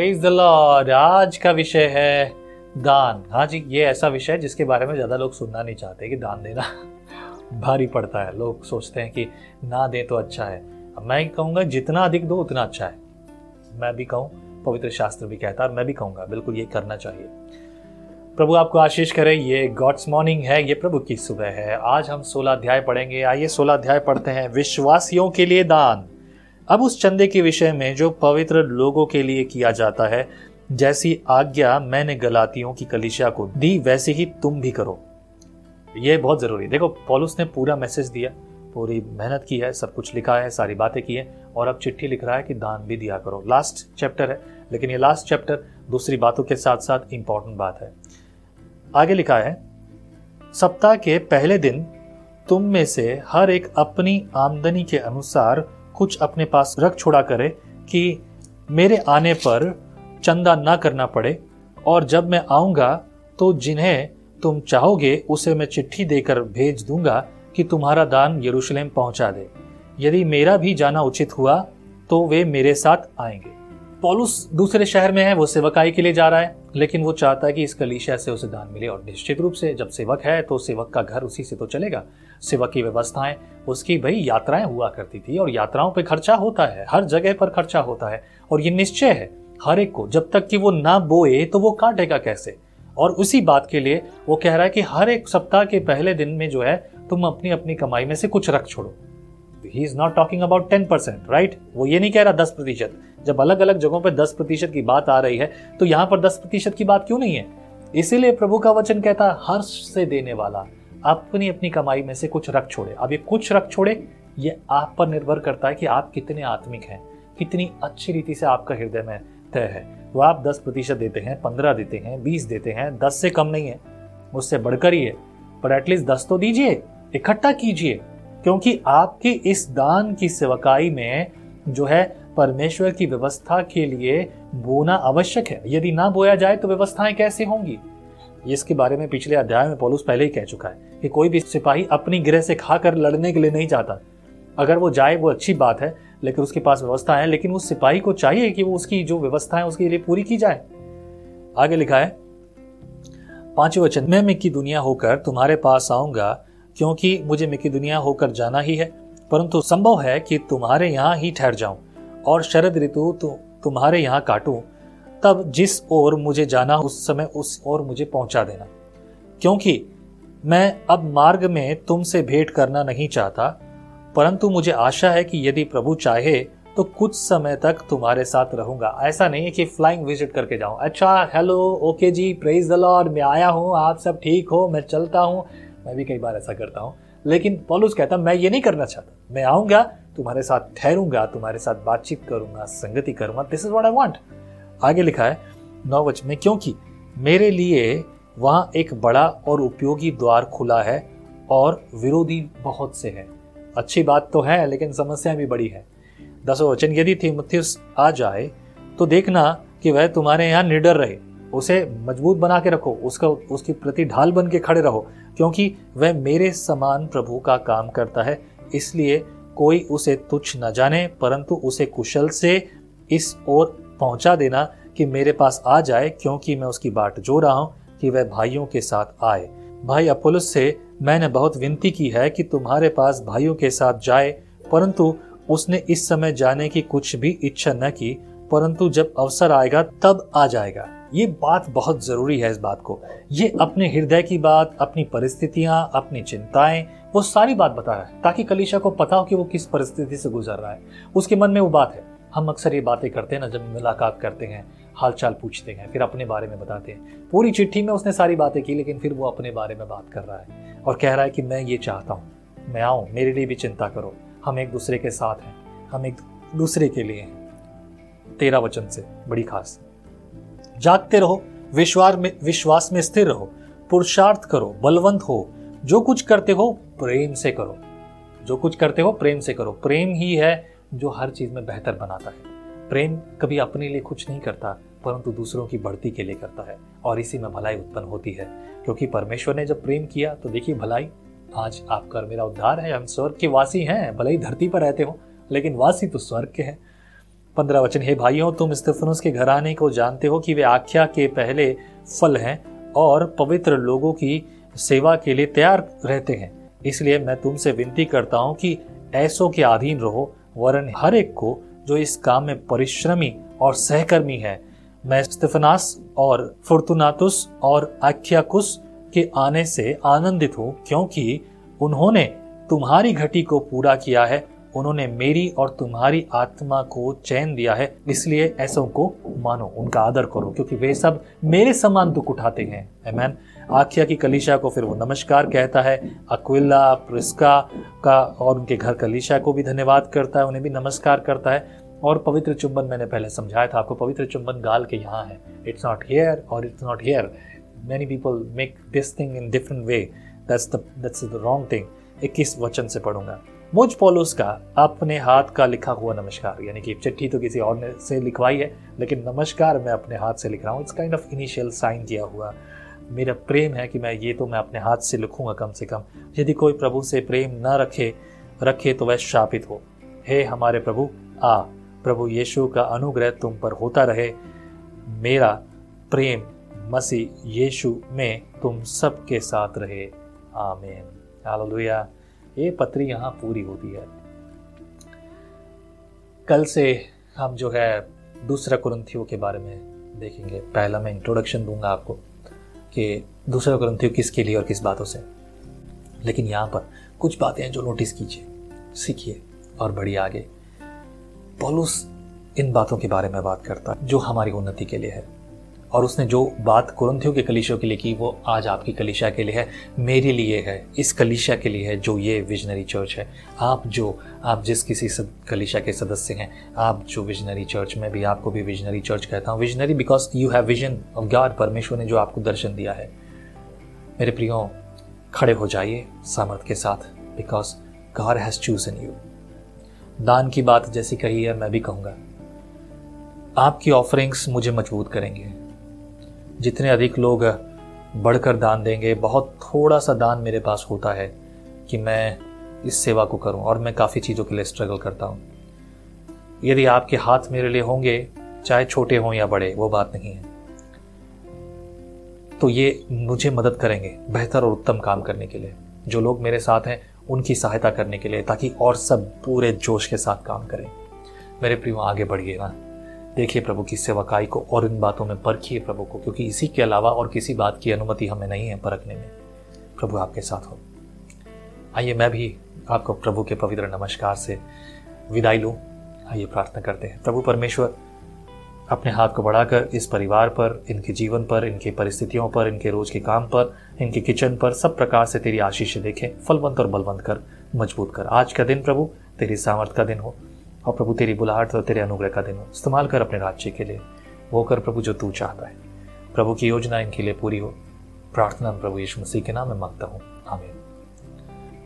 Praise the Lord आज का विषय है दान। हाँ जी, ये ऐसा विषय है जिसके बारे में ज़्यादा लोग सुनना नहीं चाहते कि दान देना भारी पड़ता है। लोग सोचते हैं कि ना दें तो अच्छा है। अब मैं कहूँगा, जितना अधिक दो, उतना अच्छा है। मैं भी कहूँ, पवित्र शास्त्र भी कहता है मैं भी कहूँगा, बिल्कुल ये करना चाहिए। प्रभु आपको आशीष करे, ये गॉड्स मॉर्निंग है, ये प्रभु की सुबह है। आज हम सोलह अध्याय पढ़ेंगे। आइए सोलह अध्याय पढ़ते हैं। विश्वासियों के लिए दान। अब उस चंदे के विषय में जो पवित्र लोगों के लिए किया जाता है, जैसी आज्ञा मैंने गलातियों की कलिशा को दी, वैसे ही तुम भी करो। यह बहुत ज़रूरी देखो, पॉलुस ने पूरा मैसेज दिया, पूरी मेहनत की है, सब कुछ लिखा है, सारी बातें की है, और अब चिट्ठी लिख रहा है कि दान भी दिया करो। लास्ट चैप्टर है, लेकिन ये लास्ट चैप्टर दूसरी बातों के साथ साथ इंपॉर्टेंट बात है। आगे लिखा है, सप्ताह के पहले दिन तुम में से हर एक अपनी आमदनी के अनुसार कुछ अपने पास रख छोड़ा करे कि मेरे आने पर चंदा ना करना पड़े, और जब मैं आऊँगा तो जिन्हें तुम चाहोगे उसे मैं चिट्ठी देकर भेज दूँगा कि तुम्हारा दान यरूशलेम पहुँचा दे। यदि मेरा भी जाना उचित हुआ तो वे मेरे साथ आएँगे। पॉलुस दूसरे शहर में है, वो सेवकाई के लिए जा रहा है, लेकिन वो चाहता है कि इस कलीसिया से उसे दान मिले और निश्चित रूप से जब सेवक है तो सेवक का घर उसी से तो चलेगा। सेवक की व्यवस्थाएँ, उसकी भाई यात्राएँ हुआ करती थी और यात्राओं पे खर्चा होता है, हर जगह पर खर्चा होता है और ये निश्चय है, हर एक को, जब तक कि वो ना बोए तो वो काटेगा कैसे? और उसी बात के लिए वो कह रहा है कि हर एक सप्ताह के पहले दिन में जो है, तुम अपनी अपनी कमाई में से कुछ रख छोड़ो। He is not talking about ten percent right वो ये नहीं कह रहा दस प्रतिशत। जब अलग अलग जगहों पर दस प्रतिशत की बात आ रही है तो यहाँ पर दस प्रतिशत की बात क्यों नहीं है? इसीलिए प्रभु का वचन कहता है, हर्ष से देने वाला, अपनी अपनी कमाई में से कुछ रख छोड़े। अब ये कुछ रख छोड़े, ये आप पर निर्भर करता है कि आप कितने आत्मिक हैं, कितनी अच्छी रीति से आपका हृदय में तय है। वो आप दस प्रतिशत देते हैं, पंद्रह देते हैं, बीस देते हैं, दस से कम नहीं है, उससे बढ़कर ही है। पर एटलीस्ट दस तो दीजिए, इकट्ठा कीजिए। क्योंकि आपके इस दान की सेवकाई में जो है परमेश्वर की व्यवस्था के लिए बोना आवश्यक है। यदि ना बोया जाए तो व्यवस्थाएँ कैसे होंगी? इसके बारे में पिछले अध्याय में पॉलुस पहले ही कह चुका है कि कोई भी सिपाही अपनी गृह से खाकर लड़ने के लिए नहीं जाता। अगर वो जाए, वो अच्छी बात है, लेकिन उसके पास व्यवस्था है, लेकिन उस सिपाही को चाहिए कि वो उसकी जो व्यवस्था है, उसके लिए पूरी की जाए। आगे लिखा है, पाँचवें वचन, मैं मिक्की दुनिया होकर तुम्हारे पास आऊँगा क्योंकि मुझे मिक्की दुनिया होकर जाना ही है, परंतु संभव है कि तुम्हारे यहाँ ही ठहर जाऊँ और शरद ऋतु तो तुम्हारे यहाँ काटूं, तब जिस ओर मुझे जाना उस समय उस ओर मुझे पहुँचा देना। क्योंकि मैं अब मार्ग में तुमसे भेंट करना नहीं चाहता, परंतु मुझे आशा है कि यदि प्रभु चाहे तो कुछ समय तक तुम्हारे साथ रहूँगा। ऐसा नहीं है कि फ्लाइंग विज़िट करके जाऊँ। अच्छा हेलो ओके जी प्रेज द लॉर्ड मैं आया हूँ, आप सब ठीक हो, मैं चलता हूँ। मैं भी कई बार ऐसा करता हूँ। लेकिन पॉलुस कहता, मैं ये नहीं करना चाहता। मैं आऊँगा, तुम्हारे साथ ठहरूँगा, तुम्हारे साथ बातचीत करूँगा, संगति करूँगा। This is what I want आगे लिखा है नौ वच में, क्योंकि मेरे लिए वहाँ एक बड़ा और उपयोगी द्वार खुला है और विरोधी बहुत से हैं। अच्छी बात तो है, लेकिन समस्या भी बड़ी है। दसो वचन, यदि थिमुथियुस आ जाए तो देखना कि वह तुम्हारे यहाँ निडर रहे। उसे मज़बूत बना के रखो, उसका, उसकी प्रति ढाल बन के खड़े रहो, क्योंकि वह मेरे समान प्रभु का काम करता है, इसलिए कोई उसे तुच्छ न जाने, परंतु उसे कुशल से इस ओर पहुँचा देना कि मेरे पास आ जाए, क्योंकि मैं उसकी बाट जो रहा हूँ कि वह भाइयों के साथ आए। भाई अपोलुस से मैंने बहुत विनती की है कि तुम्हारे पास भाइयों के साथ जाए, परंतु उसने इस समय जाने की कुछ भी इच्छा न की, परंतु जब अवसर आएगा, तब आ जाएगा। ये बात बहुत ज़रूरी है इस बात को। ये अपने हृदय की बात, अपनी परिस्थितियाँ, अपनी चिंताएँ, वो सारी बात बता रहा है, ताकि कलीशा को पता हो कि वो किस परिस्थिति से गुजर रहा है। उसके मन में वो बात है। हम अक्सर ये बातें करते हैं ना, जब मुलाकात करते हैं, हालचाल पूछते हैं, फिर अपने बारे में बताते हैं। पूरी चिट्ठी में उसने सारी बातें की, लेकिन फिर वो अपने बारे में बात कर रहा है और कह रहा है कि मैं ये चाहता हूँ, मैं आऊँ, मेरे लिए भी चिंता करो। हम एक दूसरे के साथ हैं, हम एक दूसरे के लिए हैं। तेरा वचन से, बड़ी खास। जागते रहो विश्वास में विश्वास में स्थिर रहो, पुरुषार्थ करो, बलवंत हो। जो कुछ करते हो, प्रेम से करो। जो कुछ करते हो, प्रेम से करो। प्रेम ही है जो हर चीज़ में बेहतर बनाता है। प्रेम कभी अपने लिए कुछ नहीं करता, परंतु दूसरों की बढ़ती के लिए करता है। और इसी में भलाई उत्पन्न होती है। क्योंकि परमेश्वर ने जब प्रेम किया तो देखिए भलाई, आज आपका मेरा उद्धार है। हम स्वर्ग के वासी हैं, भले ही धरती पर रहते हो, लेकिन वासी तो स्वर्ग के हैं। पंद्रह वचन, हे भाइयों, तुम स्टेफनुस के घराने को जानते हो कि वे आख्या के पहले फल हैं और पवित्र लोगों की सेवा के लिए तैयार रहते हैं। इसलिए मैं तुमसे विनती करता हूँ कि ऐसों के अधीन रहो, वरन हर एक को जो इस काम में परिश्रमी और सहकर्मी है, मैं स्टेफनास और फुर्तुनातुस और आख्याकुस के आने से आनंदित हूँ, क्योंकि उन्होंने तुम्हारी घटी को पूरा किया है उन्होंने मेरी और तुम्हारी आत्मा को चैन दिया है, इसलिए ऐसों को मानो, उनका आदर करो, क्योंकि वे सब मेरे समान दुख उठाते हैं। एमैन आखिया की कलिशा को फिर वो नमस्कार कहता है, अक्विला, प्रिस्का का और उनके घर कलिशा को भी धन्यवाद करता है, उन्हें भी नमस्कार करता है। और पवित्र चुंबन मैंने पहले समझाया था, आपको पवित्र चुंबन गाल के यहाँ है। इट्स नॉट हेयर और it's not here many people make this thing in different way that's the that's the wrong thing इक्कीस वचन से पढ़ूँगा। मुझ पोलोस का अपने हाथ का लिखा हुआ नमस्कार, यानी कि चिट्ठी तो किसी और ने से लिखवाई है, लेकिन नमस्कार मैं अपने हाथ से लिख रहा हूँ। It's kind of initial sign दिया हुआ। मेरा प्रेम है कि मैं ये तो मैं अपने हाथ से लिखूँगा कम से कम। यदि कोई प्रभु से प्रेम न रखे रखे तो वह शापित हो। हे हमारे प्रभु, आ, प्रभु यीशु का अनुग्रह तुम पर होता रहे। मेरा प्रेम मसीह यीशु में तुम सबके साथ रहे। आमीन। हालेलुया। ये पत्री यहाँ पूरी होती है। कल से हम जो है दूसरा कुरंथियों के बारे में देखेंगे। पहला मैं इंट्रोडक्शन दूँगा आपको कि दूसरा कुरंथियों किसके लिए और किस बातों से। लेकिन यहाँ पर कुछ बातें हैं जो नोटिस कीजिए, सीखिए और बढ़िए आगे। पॉलुस इन बातों के बारे में बात करता जो हमारी उन्नति के लिए है। और उसने जो बात कुरंथियों के कलिशों के लिए की, वो आज आपकी कलिशा के लिए है, मेरे लिए है, इस कलिशा के लिए है जो ये विजनरी चर्च है। आप जो, आप जिस किसी कलिशा के सदस्य हैं, आप जो विजनरी चर्च में भी आपको भी विजनरी चर्च कहता हूँ। Visionary because you have vision of God परमेश्वर ने जो आपको दर्शन दिया है। मेरे प्रियो, खड़े हो जाइए सामर्थ के साथ because God has chosen you दान की बात जैसी कही है, मैं भी कहूँगा। आपकी ऑफरिंग्स मुझे मज़बूत करेंगे। जितने अधिक लोग बढ़कर दान देंगे, बहुत थोड़ा सा दान मेरे पास होता है कि मैं इस सेवा को करूँ और मैं काफ़ी चीज़ों के लिए स्ट्रगल करता हूँ। यदि आपके हाथ मेरे लिए होंगे, चाहे छोटे हों या बड़े, वो बात नहीं है। तो ये मुझे मदद करेंगे बेहतर और उत्तम काम करने के लिए। जो लोग मेरे साथ हैं, उनकी सहायता करने के लिए, ताकि और सब पूरे जोश के साथ काम करें। मेरे प्रियो, आगे बढ़िए ना। देखिए प्रभु की सेवकाई को और इन बातों में परखिए प्रभु को, क्योंकि इसी के अलावा और किसी बात की अनुमति हमें नहीं है परखने में। प्रभु आपके साथ हो। आइए मैं भी आपको प्रभु के पवित्र नमस्कार से विदाई लूँ। आइए प्रार्थना करते हैं। प्रभु परमेश्वर, अपने हाथ को बढ़ाकर इस परिवार पर, इनके जीवन पर, इनकी परिस्थितियों पर, इनके रोज के काम पर, इनके किचन पर सब प्रकार से तेरी आशीष देखें, फलवंत और बलवंत कर, मज़बूत कर। आज का दिन प्रभु, तेरी सामर्थ का दिन हो। और प्रभु तेरी बुलाहट और तेरे अनुग्रह का दिन इस्तेमाल कर अपने राज्य के लिए। वो कर प्रभु जो तू चाहता है। प्रभु की योजना इनके लिए पूरी हो। प्रार्थना प्रभु यीशु मसीह के नाम में माँगता हूँ। आमीन।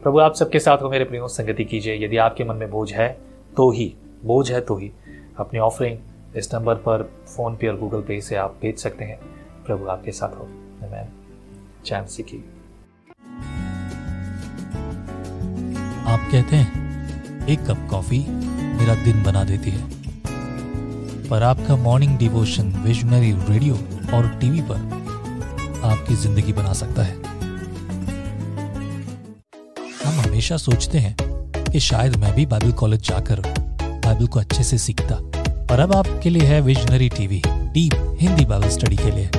प्रभु, आप सबके साथ हो मेरे प्रियो, संगति कीजिए। यदि आपके मन में बोझ है तो ही, बोझ है तो ही अपनी ऑफरिंग इस नंबर पर फ़ोन पे और गूगल पे से आप भेज सकते हैं। प्रभु, आपके साथ हो। मैं चैन सीखी आप कहते हैं, एक कप कॉफ़ी मेरा दिन बना देती है। पर आपका मॉर्निंग डिवोशन विजनरी रेडियो और टीवी पर आपकी ज़िंदगी बना सकता है। हम हमेशा सोचते हैं कि शायद मैं भी बाइबल कॉलेज जाकर बाइबल को अच्छे से सीखता। पर अब आपके लिए है visionary TV deep Hindi Bible study के लिए।